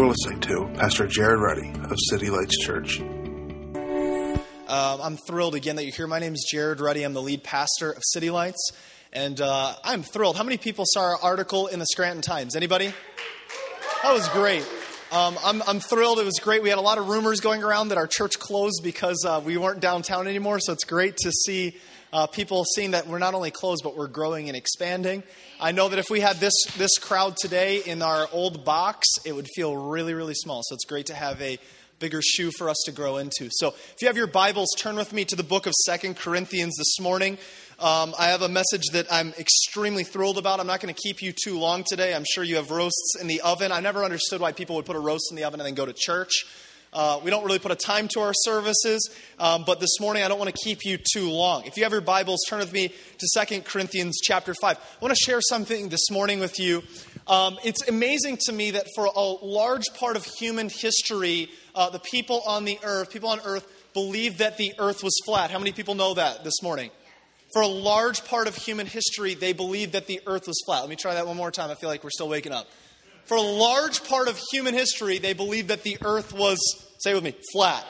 You're listening to Pastor Jared Ruddy of City Lights Church. Um, I'm thrilled again that you're here. My name is Jared Ruddy. I'm the lead pastor of City Lights, and uh, I'm thrilled. How many people saw our article in the Scranton Times? Anybody? That was great. Um, I'm, I'm, thrilled. It was great. We had a lot of rumors going around that our church closed because uh, we weren't downtown anymore. So it's great to see uh, people seeing that we're not only closed, but we're growing and expanding. I know that if we had this, this crowd today in our old box, it would feel really, really small. So it's great to have a bigger shoe for us to grow into. So if you have your Bibles, turn with me to the book of Second Corinthians this morning. Um, I have a message that I'm extremely thrilled about. I'm not going to keep you too long today. I'm sure you have roasts in the oven. I never understood why people would put a roast in the oven and then go to church. Uh, we don't really put a time to our services, um, but this morning I don't want to keep you too long. If you have your Bibles, turn with me to Second Corinthians chapter 5. I want to share something this morning with you. Um, it's amazing to me that for a large part of human history, uh, the people on the earth, people on earth, believed that the earth was flat. How many people know that this morning? For a large part of human history, they believed that the earth was flat. Let me try that one more time. I feel like we're still waking up. For a large part of human history, they believed that the earth was, say with me, flat.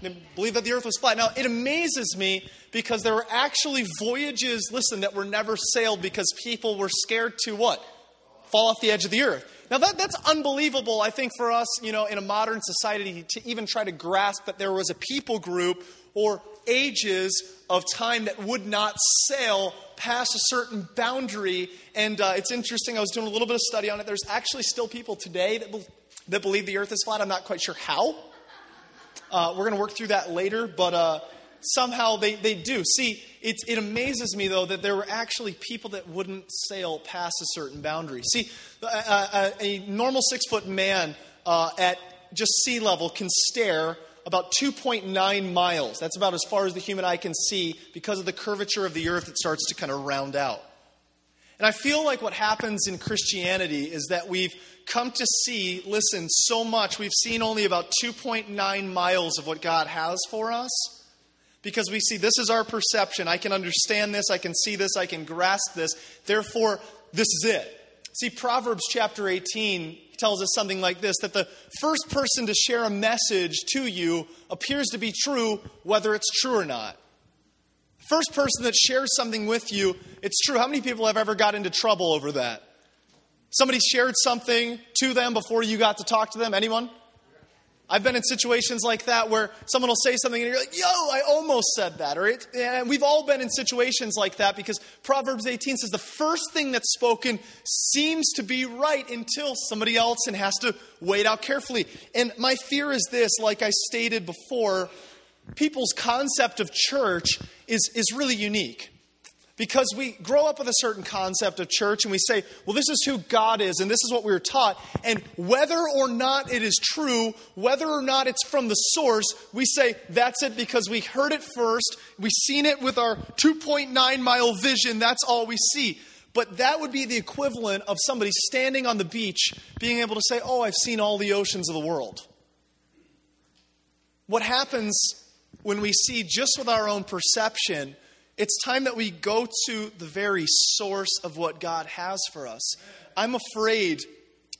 They believed that the earth was flat. Now, it amazes me because there were actually voyages, listen, that were never sailed because people were scared to what? Fall off the edge of the earth. Now, that, that's unbelievable, I think, for us, you know, in a modern society to even try to grasp that there was a people group or ages of time that would not sail past a certain boundary. And uh, it's interesting, I was doing a little bit of study on it. There's actually still people today that, be- that believe the earth is flat. I'm not quite sure how. Uh, we're going to work through that later, but uh, somehow they, they do. See, it, it amazes me, though, that there were actually people that wouldn't sail past a certain boundary. See, a, a, a normal six foot man uh, at just sea level can stare about 2.9 miles. That's about as far as the human eye can see because of the curvature of the earth that starts to kind of round out. And I feel like what happens in Christianity is that we've come to see, listen, so much. We've seen only about 2.9 miles of what God has for us because we see this is our perception. I can understand this, I can see this, I can grasp this. Therefore, this is it. See, Proverbs chapter 18 tells us something like this that the first person to share a message to you appears to be true, whether it's true or not. First person that shares something with you, it's true. How many people have ever got into trouble over that? Somebody shared something to them before you got to talk to them? Anyone? I've been in situations like that where someone will say something and you're like, yo, I almost said that. Or it, and we've all been in situations like that because Proverbs 18 says the first thing that's spoken seems to be right until somebody else and has to wait out carefully. And my fear is this, like I stated before, people's concept of church is, is really unique. Because we grow up with a certain concept of church and we say, well, this is who God is and this is what we were taught. And whether or not it is true, whether or not it's from the source, we say, that's it because we heard it first. We've seen it with our 2.9 mile vision. That's all we see. But that would be the equivalent of somebody standing on the beach being able to say, oh, I've seen all the oceans of the world. What happens when we see just with our own perception it's time that we go to the very source of what God has for us. I'm afraid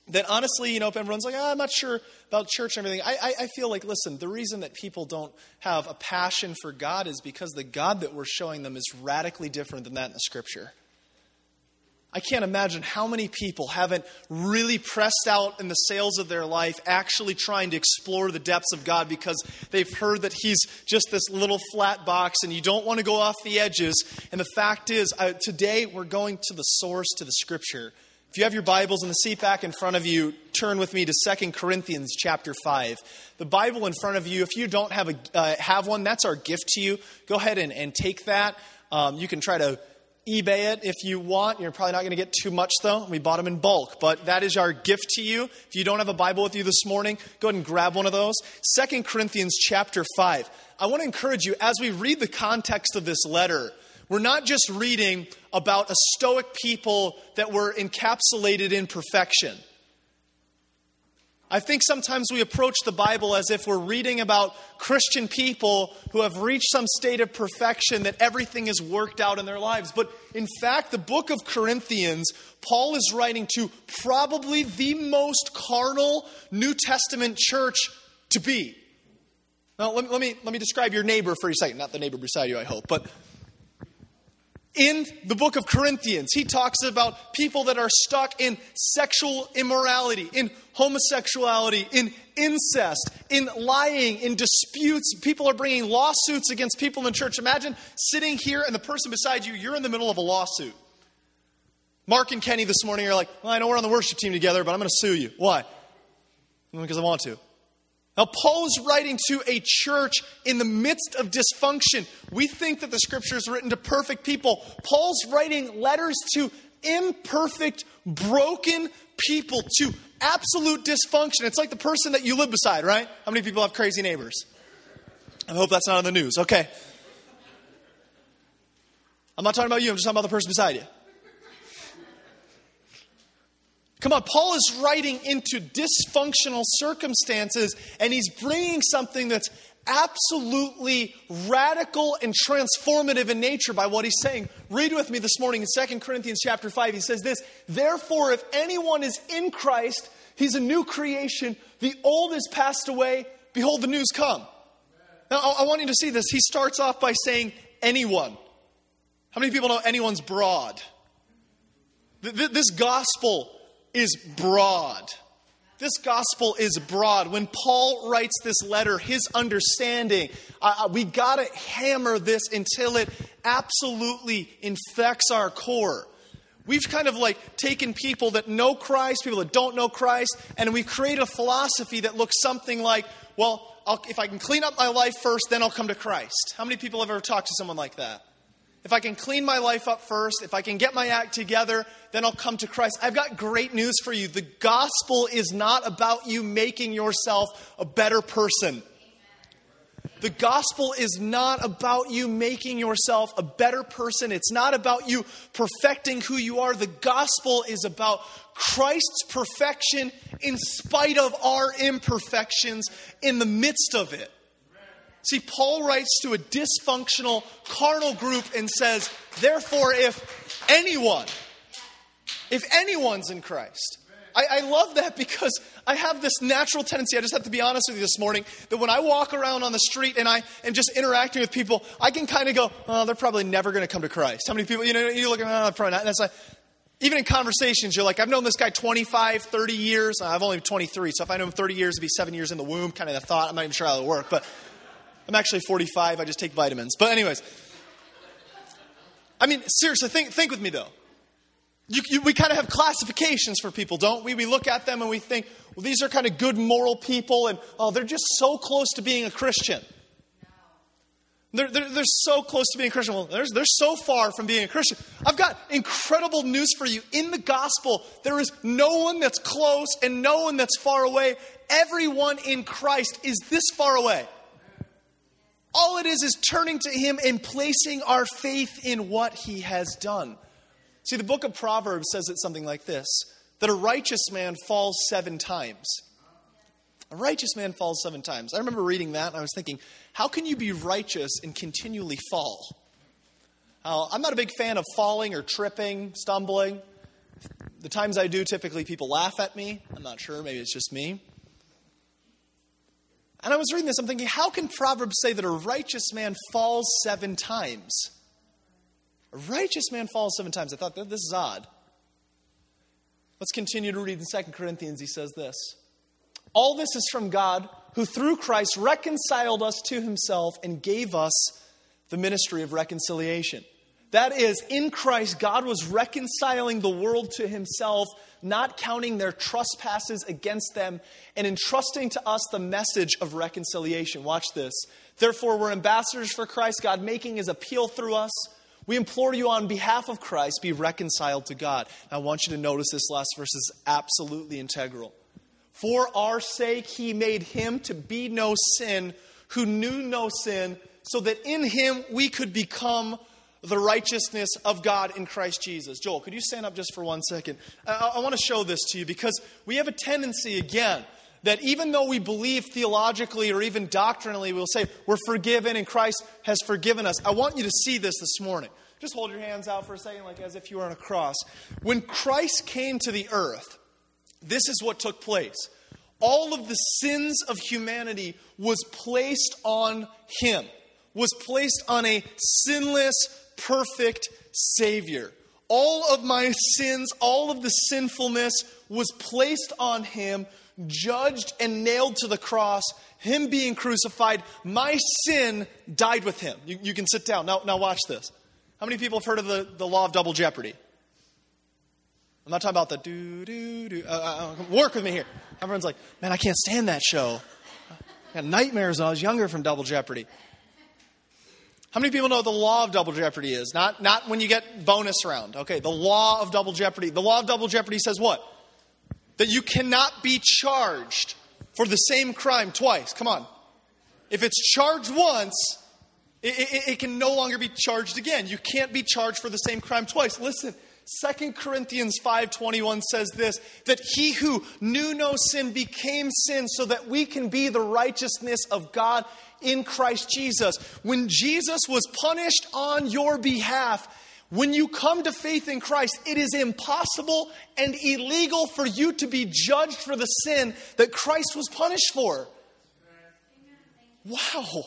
that honestly, you know, if everyone's like, oh, I'm not sure about church and everything, I, I, I, feel like, listen, the reason that people don't have a passion for God is because the God that we're showing them is radically different than that in the scripture. I can't imagine how many people haven't really pressed out in the sails of their life, actually trying to explore the depths of God because they've heard that He's just this little flat box and you don't want to go off the edges. And the fact is, uh, today we're going to the source, to the Scripture. If you have your Bibles in the seat back in front of you, turn with me to 2 Corinthians chapter 5. The Bible in front of you, if you don't have, a, uh, have one, that's our gift to you. Go ahead and, and take that. Um, you can try to eBay it if you want. You're probably not going to get too much, though. We bought them in bulk, but that is our gift to you. If you don't have a Bible with you this morning, go ahead and grab one of those. Second Corinthians chapter 5. I want to encourage you, as we read the context of this letter, we're not just reading about a stoic people that were encapsulated in perfection. I think sometimes we approach the Bible as if we're reading about Christian people who have reached some state of perfection that everything is worked out in their lives. But in fact, the book of Corinthians, Paul is writing to probably the most carnal New Testament church to be. Now, let me, let me, let me describe your neighbor for a second. Not the neighbor beside you, I hope. But in the book of Corinthians, he talks about people that are stuck in sexual immorality, in homosexuality, in incest, in lying, in disputes. People are bringing lawsuits against people in the church. Imagine sitting here and the person beside you, you're in the middle of a lawsuit. Mark and Kenny this morning are like, well, I know we're on the worship team together, but I'm going to sue you. Why? Because I want to. Now, Paul is writing to a church in the midst of dysfunction. We think that the scripture is written to perfect people. Paul's writing letters to imperfect, broken people, to absolute dysfunction. It's like the person that you live beside, right? How many people have crazy neighbors? I hope that's not on the news. Okay. I'm not talking about you, I'm just talking about the person beside you. Come on, Paul is writing into dysfunctional circumstances and he's bringing something that's absolutely radical and transformative in nature by what he's saying. Read with me this morning in 2 Corinthians chapter 5. He says this, "Therefore if anyone is in Christ, he's a new creation. The old is passed away, behold the new's come." Now I want you to see this. He starts off by saying anyone. How many people know anyone's broad? This gospel is broad. This gospel is broad. When Paul writes this letter, his understanding, uh, we got to hammer this until it absolutely infects our core. We've kind of like taken people that know Christ, people that don't know Christ, and we've created a philosophy that looks something like, well, I'll, if I can clean up my life first, then I'll come to Christ. How many people have ever talked to someone like that? If I can clean my life up first, if I can get my act together, then I'll come to Christ. I've got great news for you. The gospel is not about you making yourself a better person. The gospel is not about you making yourself a better person. It's not about you perfecting who you are. The gospel is about Christ's perfection in spite of our imperfections in the midst of it. See, Paul writes to a dysfunctional carnal group and says, therefore, if anyone, if anyone's in Christ, I, I, love that because I have this natural tendency, I just have to be honest with you this morning, that when I walk around on the street and I am just interacting with people, I can kind of go, oh, they're probably never going to come to Christ. How many people, you know, you look oh, probably not. And that's like, even in conversations, you're like, I've known this guy 25, 30 years. Uh, I've only been 23, so if I know him 30 years, it'd be seven years in the womb, kind of the thought. I'm not even sure how it would work, but I'm actually 45. I just take vitamins. But, anyways, I mean, seriously, think, think with me though. You, you, we kind of have classifications for people, don't we? We look at them and we think, well, these are kind of good moral people, and oh, they're just so close to being a Christian. They're, they're, they're, so close to being a Christian. Well, they're, they're so far from being a Christian. I've got incredible news for you. In the gospel, there is no one that's close and no one that's far away. Everyone in Christ is this far away. All it is is turning to Him and placing our faith in what He has done. See, the book of Proverbs says it something like this that a righteous man falls seven times. A righteous man falls seven times. I remember reading that and I was thinking, how can you be righteous and continually fall? Uh, I'm not a big fan of falling or tripping, stumbling. The times I do, typically people laugh at me. I'm not sure, maybe it's just me. And I was reading this, I'm thinking, how can Proverbs say that a righteous man falls seven times? A righteous man falls seven times. I thought, this is odd. Let's continue to read in 2 Corinthians. He says this All this is from God, who through Christ reconciled us to himself and gave us the ministry of reconciliation. That is, in Christ, God was reconciling the world to himself, not counting their trespasses against them, and entrusting to us the message of reconciliation. Watch this. Therefore, we're ambassadors for Christ, God making his appeal through us. We implore you on behalf of Christ, be reconciled to God. I want you to notice this last verse is absolutely integral. For our sake, he made him to be no sin who knew no sin, so that in him we could become the righteousness of God in Christ Jesus. Joel, could you stand up just for one second? I, I want to show this to you because we have a tendency, again, that even though we believe theologically or even doctrinally, we'll say we're forgiven and Christ has forgiven us. I want you to see this this morning. Just hold your hands out for a second, like as if you were on a cross. When Christ came to the earth, this is what took place. All of the sins of humanity was placed on him, was placed on a sinless, perfect Savior. All of my sins, all of the sinfulness was placed on him, judged and nailed to the cross, him being crucified. My sin died with him. You, you can sit down. Now, now, watch this. How many people have heard of the, the law of double jeopardy? I'm not talking about the do, do, do. Uh, uh, uh, work with me here. Everyone's like, man, I can't stand that show. I got nightmares when I was younger from Double Jeopardy. How many people know the law of double jeopardy is? Not, not when you get bonus round. Okay, the law of double jeopardy. The law of double jeopardy says what? That you cannot be charged for the same crime twice. Come on. If it's charged once, it, it, it can no longer be charged again. You can't be charged for the same crime twice. Listen, 2 Corinthians 5:21 says this that he who knew no sin became sin so that we can be the righteousness of God in Christ Jesus. When Jesus was punished on your behalf, when you come to faith in Christ, it is impossible and illegal for you to be judged for the sin that Christ was punished for. Wow.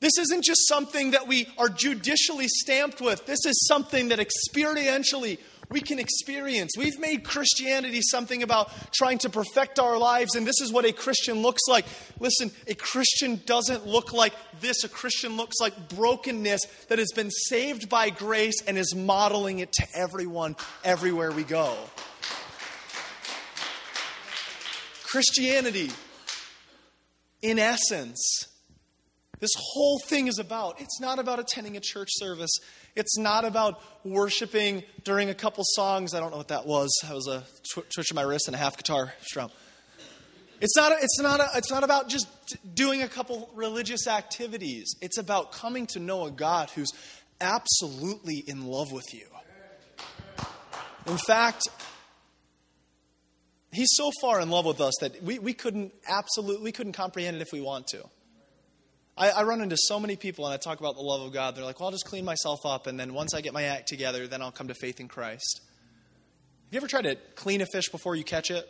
This isn't just something that we are judicially stamped with. This is something that experientially we can experience. We've made Christianity something about trying to perfect our lives, and this is what a Christian looks like. Listen, a Christian doesn't look like this. A Christian looks like brokenness that has been saved by grace and is modeling it to everyone everywhere we go. Christianity, in essence, this whole thing is about. It's not about attending a church service. It's not about worshiping during a couple songs. I don't know what that was. That was a twitch of my wrist and a half guitar strum. It's not, a, it's, not a, it's not about just doing a couple religious activities. It's about coming to know a God who's absolutely in love with you. In fact, He's so far in love with us that we, we couldn't absolutely we couldn't comprehend it if we want to. I, I, run into so many people and I talk about the love of God. They're like, well, I'll just clean myself up, and then once I get my act together, then I'll come to faith in Christ. Have you ever tried to clean a fish before you catch it?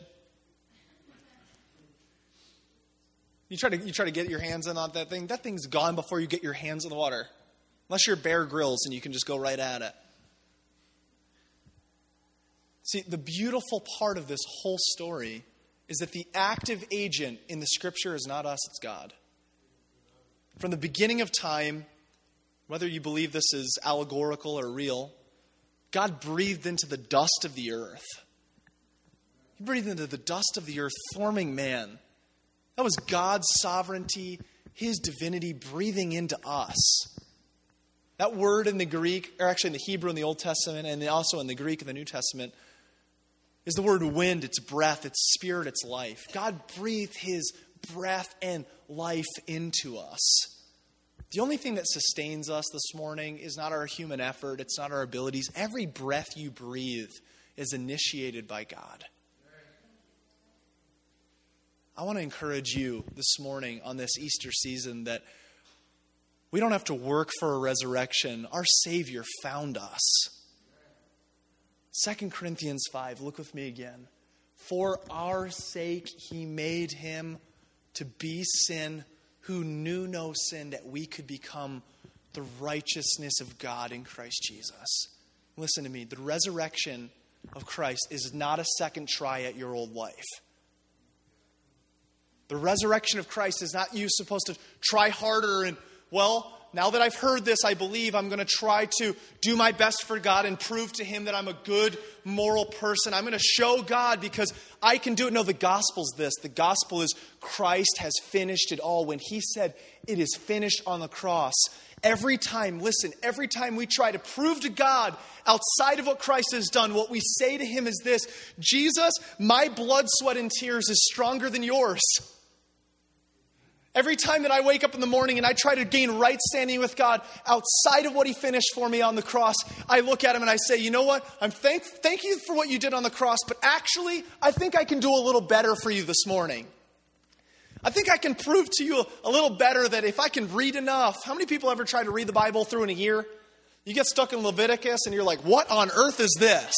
You try to you try to get your hands in on that thing. That thing's gone before you get your hands in the water. Unless you're Bear Grylls and you can just go right at it. See, the beautiful part of this whole story is that the active agent in the scripture is not us, it's God. From the beginning of time, whether you believe this is allegorical or real, God breathed into the dust of the earth. He breathed into the dust of the earth, forming man. That was God's sovereignty, His divinity breathing into us. That word in the Greek, or actually in the Hebrew in the Old Testament, and also in the Greek in the New Testament, is the word wind, it's breath, it's spirit, it's life. God breathed His breath and life into us. The only thing that sustains us this morning is not our human effort, it's not our abilities. Every breath you breathe is initiated by God. I want to encourage you this morning on this Easter season that we don't have to work for a resurrection. Our Savior found us. 2 Corinthians 5, look with me again. For our sake, he made him to be sin who knew no sin, that we could become the righteousness of God in Christ Jesus. Listen to me the resurrection of Christ is not a second try at your old life. The resurrection of Christ is not you supposed to try harder and, well, now that I've heard this, I believe I'm going to try to do my best for God and prove to Him that I'm a good, moral person. I'm going to show God because I can do it. No, the gospel's this the gospel is Christ has finished it all. When He said, It is finished on the cross, every time, listen, every time we try to prove to God outside of what Christ has done, what we say to Him is this Jesus, my blood, sweat, and tears is stronger than yours. Every time that I wake up in the morning and I try to gain right standing with God outside of what He finished for me on the cross, I look at Him and I say, you know what? I'm thank, thank you for what you did on the cross, but actually, I think I can do a little better for you this morning. I think I can prove to you a, a little better that if I can read enough, how many people ever try to read the Bible through in a year? You get stuck in Leviticus and you're like, what on earth is this?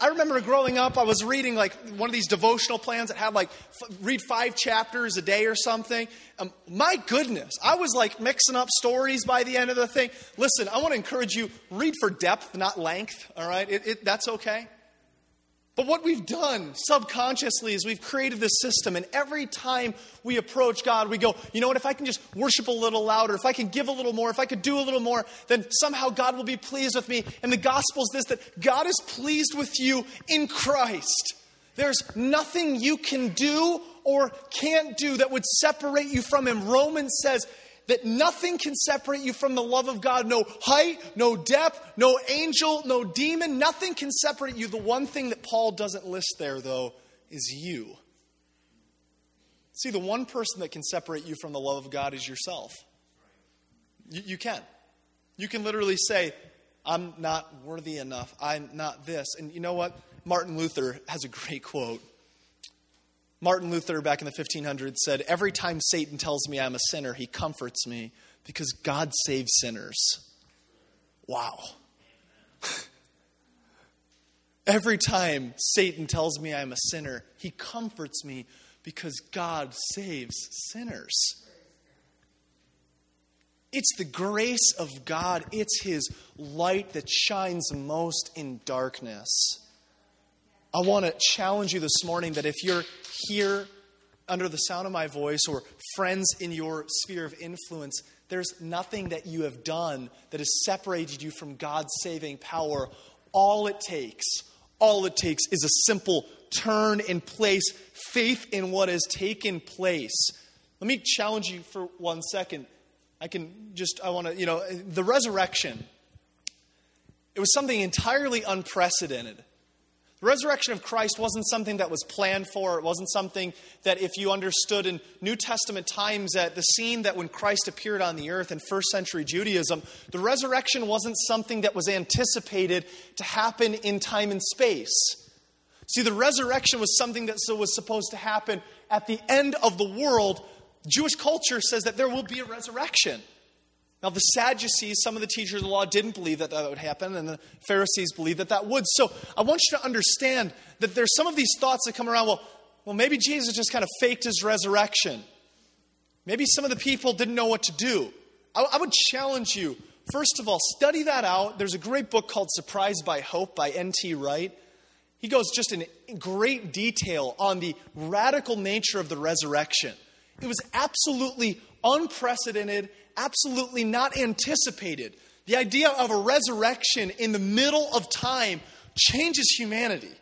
I remember growing up, I was reading like one of these devotional plans that had like f- read five chapters a day or something. Um, my goodness, I was like mixing up stories by the end of the thing. Listen, I want to encourage you read for depth, not length. All right, it, it, that's okay. But what we've done subconsciously is we've created this system, and every time we approach God, we go, you know what, if I can just worship a little louder, if I can give a little more, if I could do a little more, then somehow God will be pleased with me. And the gospel is this that God is pleased with you in Christ. There's nothing you can do or can't do that would separate you from Him. Romans says, that nothing can separate you from the love of God. No height, no depth, no angel, no demon, nothing can separate you. The one thing that Paul doesn't list there, though, is you. See, the one person that can separate you from the love of God is yourself. You, you can. You can literally say, I'm not worthy enough. I'm not this. And you know what? Martin Luther has a great quote. Martin Luther, back in the 1500s, said, Every time Satan tells me I'm a sinner, he comforts me because God saves sinners. Wow. Every time Satan tells me I'm a sinner, he comforts me because God saves sinners. It's the grace of God, it's His light that shines most in darkness. I want to challenge you this morning that if you're here under the sound of my voice or friends in your sphere of influence, there's nothing that you have done that has separated you from God's saving power. All it takes, all it takes is a simple turn in place, faith in what has taken place. Let me challenge you for one second. I can just, I want to, you know, the resurrection, it was something entirely unprecedented. The resurrection of Christ wasn't something that was planned for. It wasn't something that, if you understood in New Testament times, that the scene that when Christ appeared on the earth in first century Judaism, the resurrection wasn't something that was anticipated to happen in time and space. See, the resurrection was something that was supposed to happen at the end of the world. Jewish culture says that there will be a resurrection. Now, the Sadducees, some of the teachers of the law, didn't believe that that would happen, and the Pharisees believed that that would. So I want you to understand that there's some of these thoughts that come around well, well, maybe Jesus just kind of faked his resurrection. Maybe some of the people didn't know what to do. I, I would challenge you, first of all, study that out. There's a great book called Surprised by Hope by N.T. Wright. He goes just in great detail on the radical nature of the resurrection. It was absolutely unprecedented absolutely not anticipated. The idea of a resurrection in the middle of time changes humanity.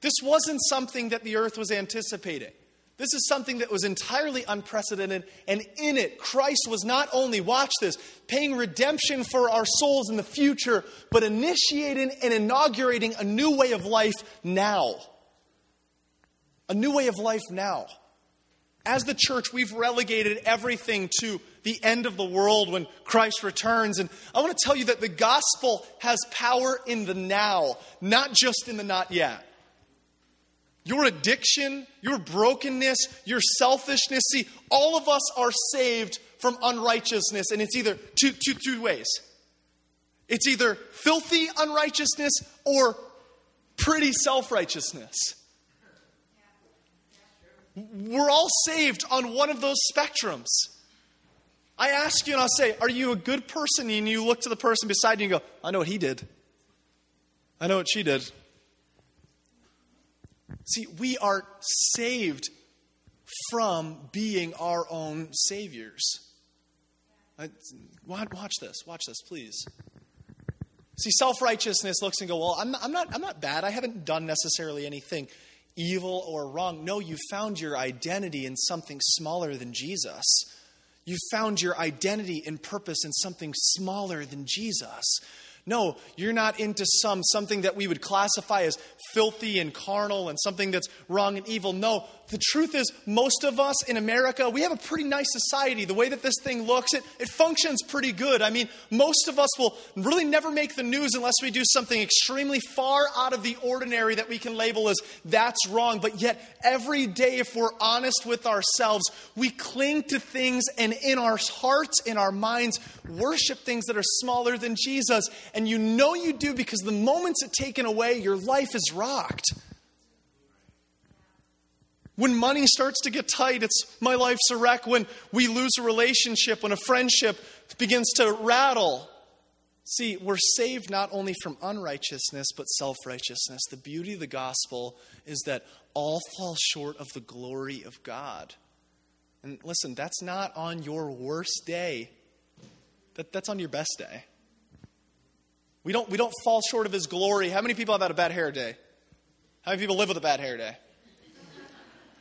This wasn't something that the earth was anticipating. This is something that was entirely unprecedented, and in it, Christ was not only, watch this, paying redemption for our souls in the future, but initiating and inaugurating a new way of life now. A new way of life now. As the church, we've relegated everything to the end of the world when Christ returns. And I want to tell you that the gospel has power in the now, not just in the not yet. Your addiction, your brokenness, your selfishness, see, all of us are saved from unrighteousness, and it's either two, two, two ways. It's either filthy unrighteousness or pretty self righteousness. We're all saved on one of those spectrums. I ask you and I'll say, Are you a good person? And you look to the person beside you and go, I know what he did. I know what she did. See, we are saved from being our own saviors. Watch this. Watch this, please. See, self righteousness looks and go, Well, I'm I'm, not, I'm not bad. I haven't done necessarily anything evil or wrong. No, you found your identity in something smaller than Jesus. You found your identity and purpose in something smaller than Jesus. No, you're not into some something that we would classify as filthy and carnal and something that's wrong and evil. No, the truth is, most of us in America, we have a pretty nice society. The way that this thing looks, it, it functions pretty good. I mean, most of us will really never make the news unless we do something extremely far out of the ordinary that we can label as that's wrong. But yet, every day, if we're honest with ourselves, we cling to things and in our hearts, in our minds, worship things that are smaller than Jesus. And you know you do because the moments it's taken away, your life is rocked. When money starts to get tight, it's my life's a wreck. When we lose a relationship, when a friendship begins to rattle. See, we're saved not only from unrighteousness, but self righteousness. The beauty of the gospel is that all fall short of the glory of God. And listen, that's not on your worst day, that, that's on your best day. We don't, we don't fall short of his glory. How many people have had a bad hair day? How many people live with a bad hair day?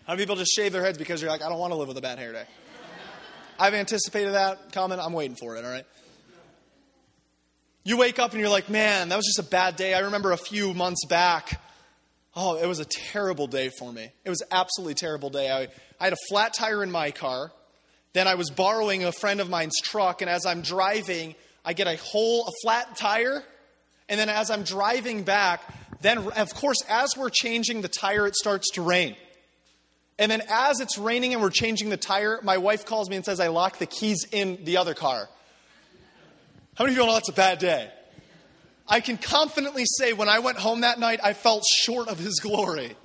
How many people just shave their heads because you're like, I don't want to live with a bad hair day? I've anticipated that comment. I'm waiting for it, all right? You wake up and you're like, man, that was just a bad day. I remember a few months back. Oh, it was a terrible day for me. It was absolutely terrible day. I, I had a flat tire in my car. Then I was borrowing a friend of mine's truck, and as I'm driving, I get a hole, a flat tire. And then as I'm driving back, then of course, as we're changing the tire, it starts to rain. And then as it's raining and we're changing the tire, my wife calls me and says, I locked the keys in the other car. How many of you know that's a bad day? I can confidently say when I went home that night, I felt short of his glory.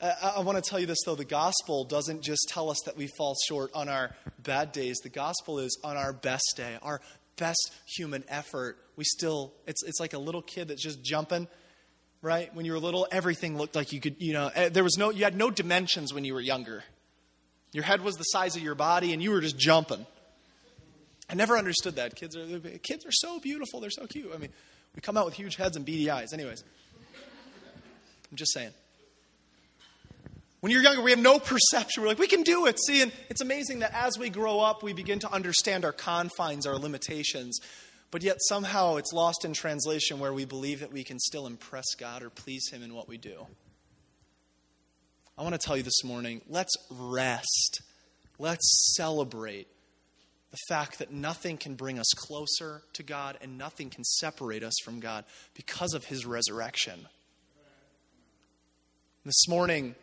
I, I want to tell you this though the gospel doesn't just tell us that we fall short on our bad days, the gospel is on our best day, our best human effort. We still, it's, it's like a little kid that's just jumping right? When you were little, everything looked like you could, you know, eh, there was no, you had no dimensions when you were younger. Your head was the size of your body and you were just jumping. I never understood that. Kids are, kids are so beautiful. They're so cute. I mean, we come out with huge heads and beady eyes. Anyways, I'm just saying. When you're younger, we have no perception. We're like, we can do it. See, and it's amazing that as we grow up, we begin to understand our confines, our limitations. But yet somehow it's lost in translation where we believe that we can still impress God or please Him in what we do. I want to tell you this morning let's rest. Let's celebrate the fact that nothing can bring us closer to God and nothing can separate us from God because of His resurrection. This morning,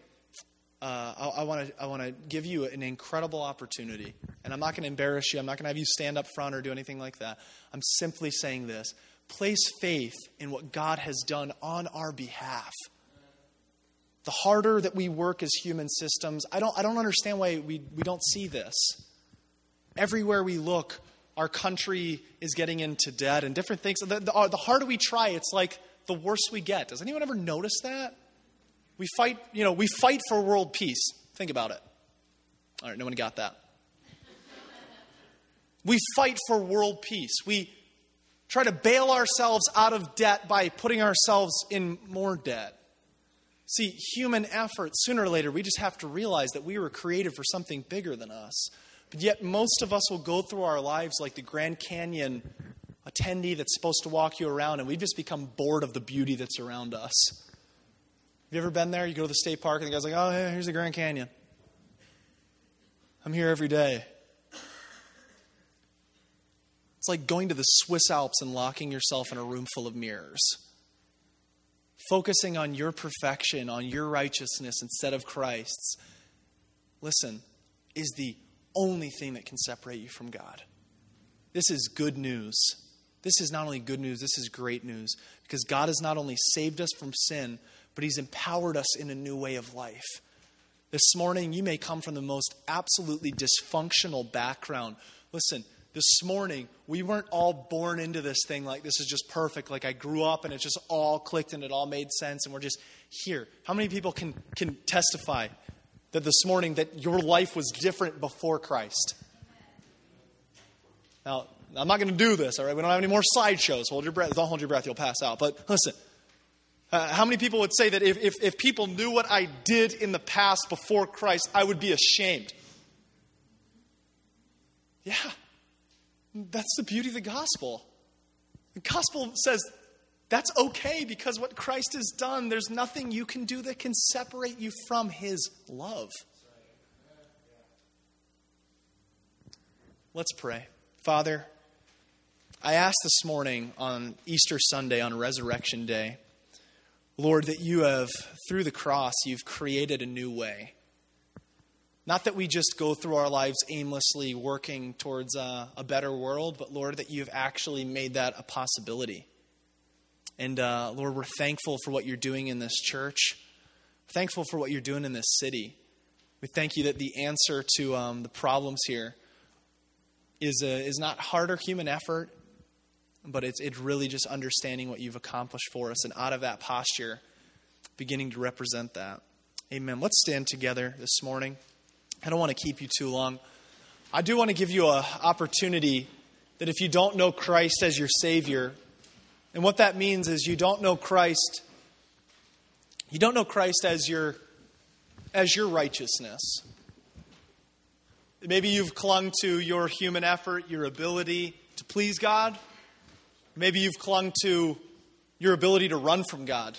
uh, I, want to I want to give you an incredible opportunity, and I'm not going to embarrass you. I'm not going to have you stand up front or do anything like that. I'm simply saying this: place faith in what God has done on our behalf. The harder that we work as human systems, I don't I don't understand why we we don't see this. Everywhere we look, our country is getting into debt and different things. The, the, the harder we try, it's like the worse we get. Does anyone ever notice that? We fight, you know, we fight for world peace. Think about it. All right, no one got that. we fight for world peace. We try to bail ourselves out of debt by putting ourselves in more debt. See, human effort, sooner or later, we just have to realize that we were created for something bigger than us. But yet, most of us will go through our lives like the Grand Canyon attendee that's supposed to walk you around, and we just become bored of the beauty that's around us. Have you ever been there? You go to the state park and the guy's like, oh, yeah, here's the Grand Canyon. I'm here every day. It's like going to the Swiss Alps and locking yourself in a room full of mirrors. Focusing on your perfection, on your righteousness instead of Christ's, listen, is the only thing that can separate you from God. This is good news. This is not only good news, this is great news because God has not only saved us from sin, but He's empowered us in a new way of life. This morning, you may come from the most absolutely dysfunctional background. Listen, this morning, we weren't all born into this thing like this is just perfect. Like I grew up and it just all clicked and it all made sense and we're just here. How many people can, can testify that this morning that your life was different before Christ? Now, I'm not going to do this, all right? We don't have any more sideshows. Hold your breath. Don't hold your breath, you'll pass out. But listen, uh, how many people would say that if, if, if people knew what I did in the past before Christ, I would be ashamed? Yeah, that's the beauty of the gospel. The gospel says that's okay because what Christ has done, there's nothing you can do that can separate you from his love. Let's pray. Father, I asked this morning on Easter Sunday, on Resurrection Day, Lord, that you have, through the cross, you've created a new way. Not that we just go through our lives aimlessly working towards a, a better world, but Lord, that you've actually made that a possibility. And uh, Lord, we're thankful for what you're doing in this church, thankful for what you're doing in this city. We thank you that the answer to um, the problems here is, a, is not harder human effort, but it's, it's really just understanding what you've accomplished for us and out of that posture, beginning to represent that. Amen. Let's stand together this morning. I don't want to keep you too long. I do want to give you an opportunity that if you don't know Christ as your Savior, and what that means is you don't know Christ, you don't know Christ as your as your righteousness. Maybe you've clung to your human effort, your ability to please God. Maybe you've clung to your ability to run from God.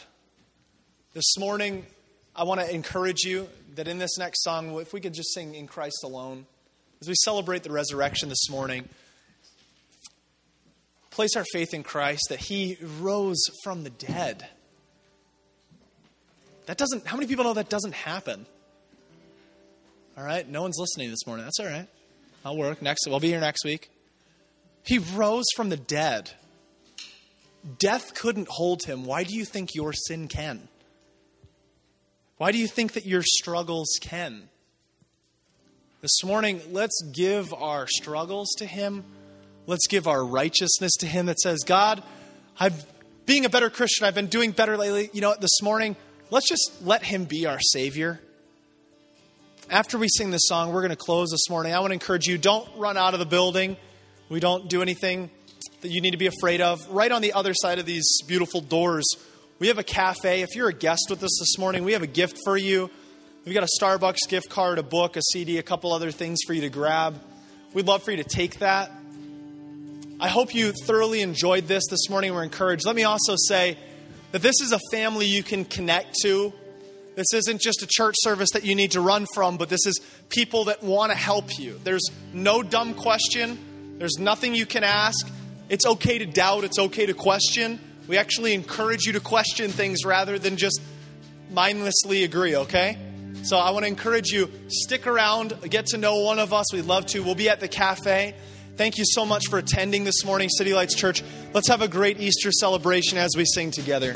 This morning, I want to encourage you that in this next song, if we could just sing In Christ Alone, as we celebrate the resurrection this morning, place our faith in Christ that He rose from the dead. That doesn't, how many people know that doesn't happen? All right, no one's listening this morning. That's all right. I'll work next. I'll be here next week. He rose from the dead. Death couldn't hold him. Why do you think your sin can? Why do you think that your struggles can? This morning, let's give our struggles to Him. Let's give our righteousness to Him that says, God, I'm being a better Christian. I've been doing better lately. You know, this morning, let's just let Him be our Savior. After we sing this song, we're going to close this morning. I want to encourage you don't run out of the building. We don't do anything that you need to be afraid of. Right on the other side of these beautiful doors, we have a cafe. If you're a guest with us this morning, we have a gift for you. We've got a Starbucks gift card, a book, a CD, a couple other things for you to grab. We'd love for you to take that. I hope you thoroughly enjoyed this this morning. We're encouraged. Let me also say that this is a family you can connect to. This isn't just a church service that you need to run from, but this is people that want to help you. There's no dumb question, there's nothing you can ask. It's okay to doubt, it's okay to question. We actually encourage you to question things rather than just mindlessly agree, okay? So I want to encourage you, stick around, get to know one of us. We'd love to. We'll be at the cafe. Thank you so much for attending this morning, City Lights Church. Let's have a great Easter celebration as we sing together.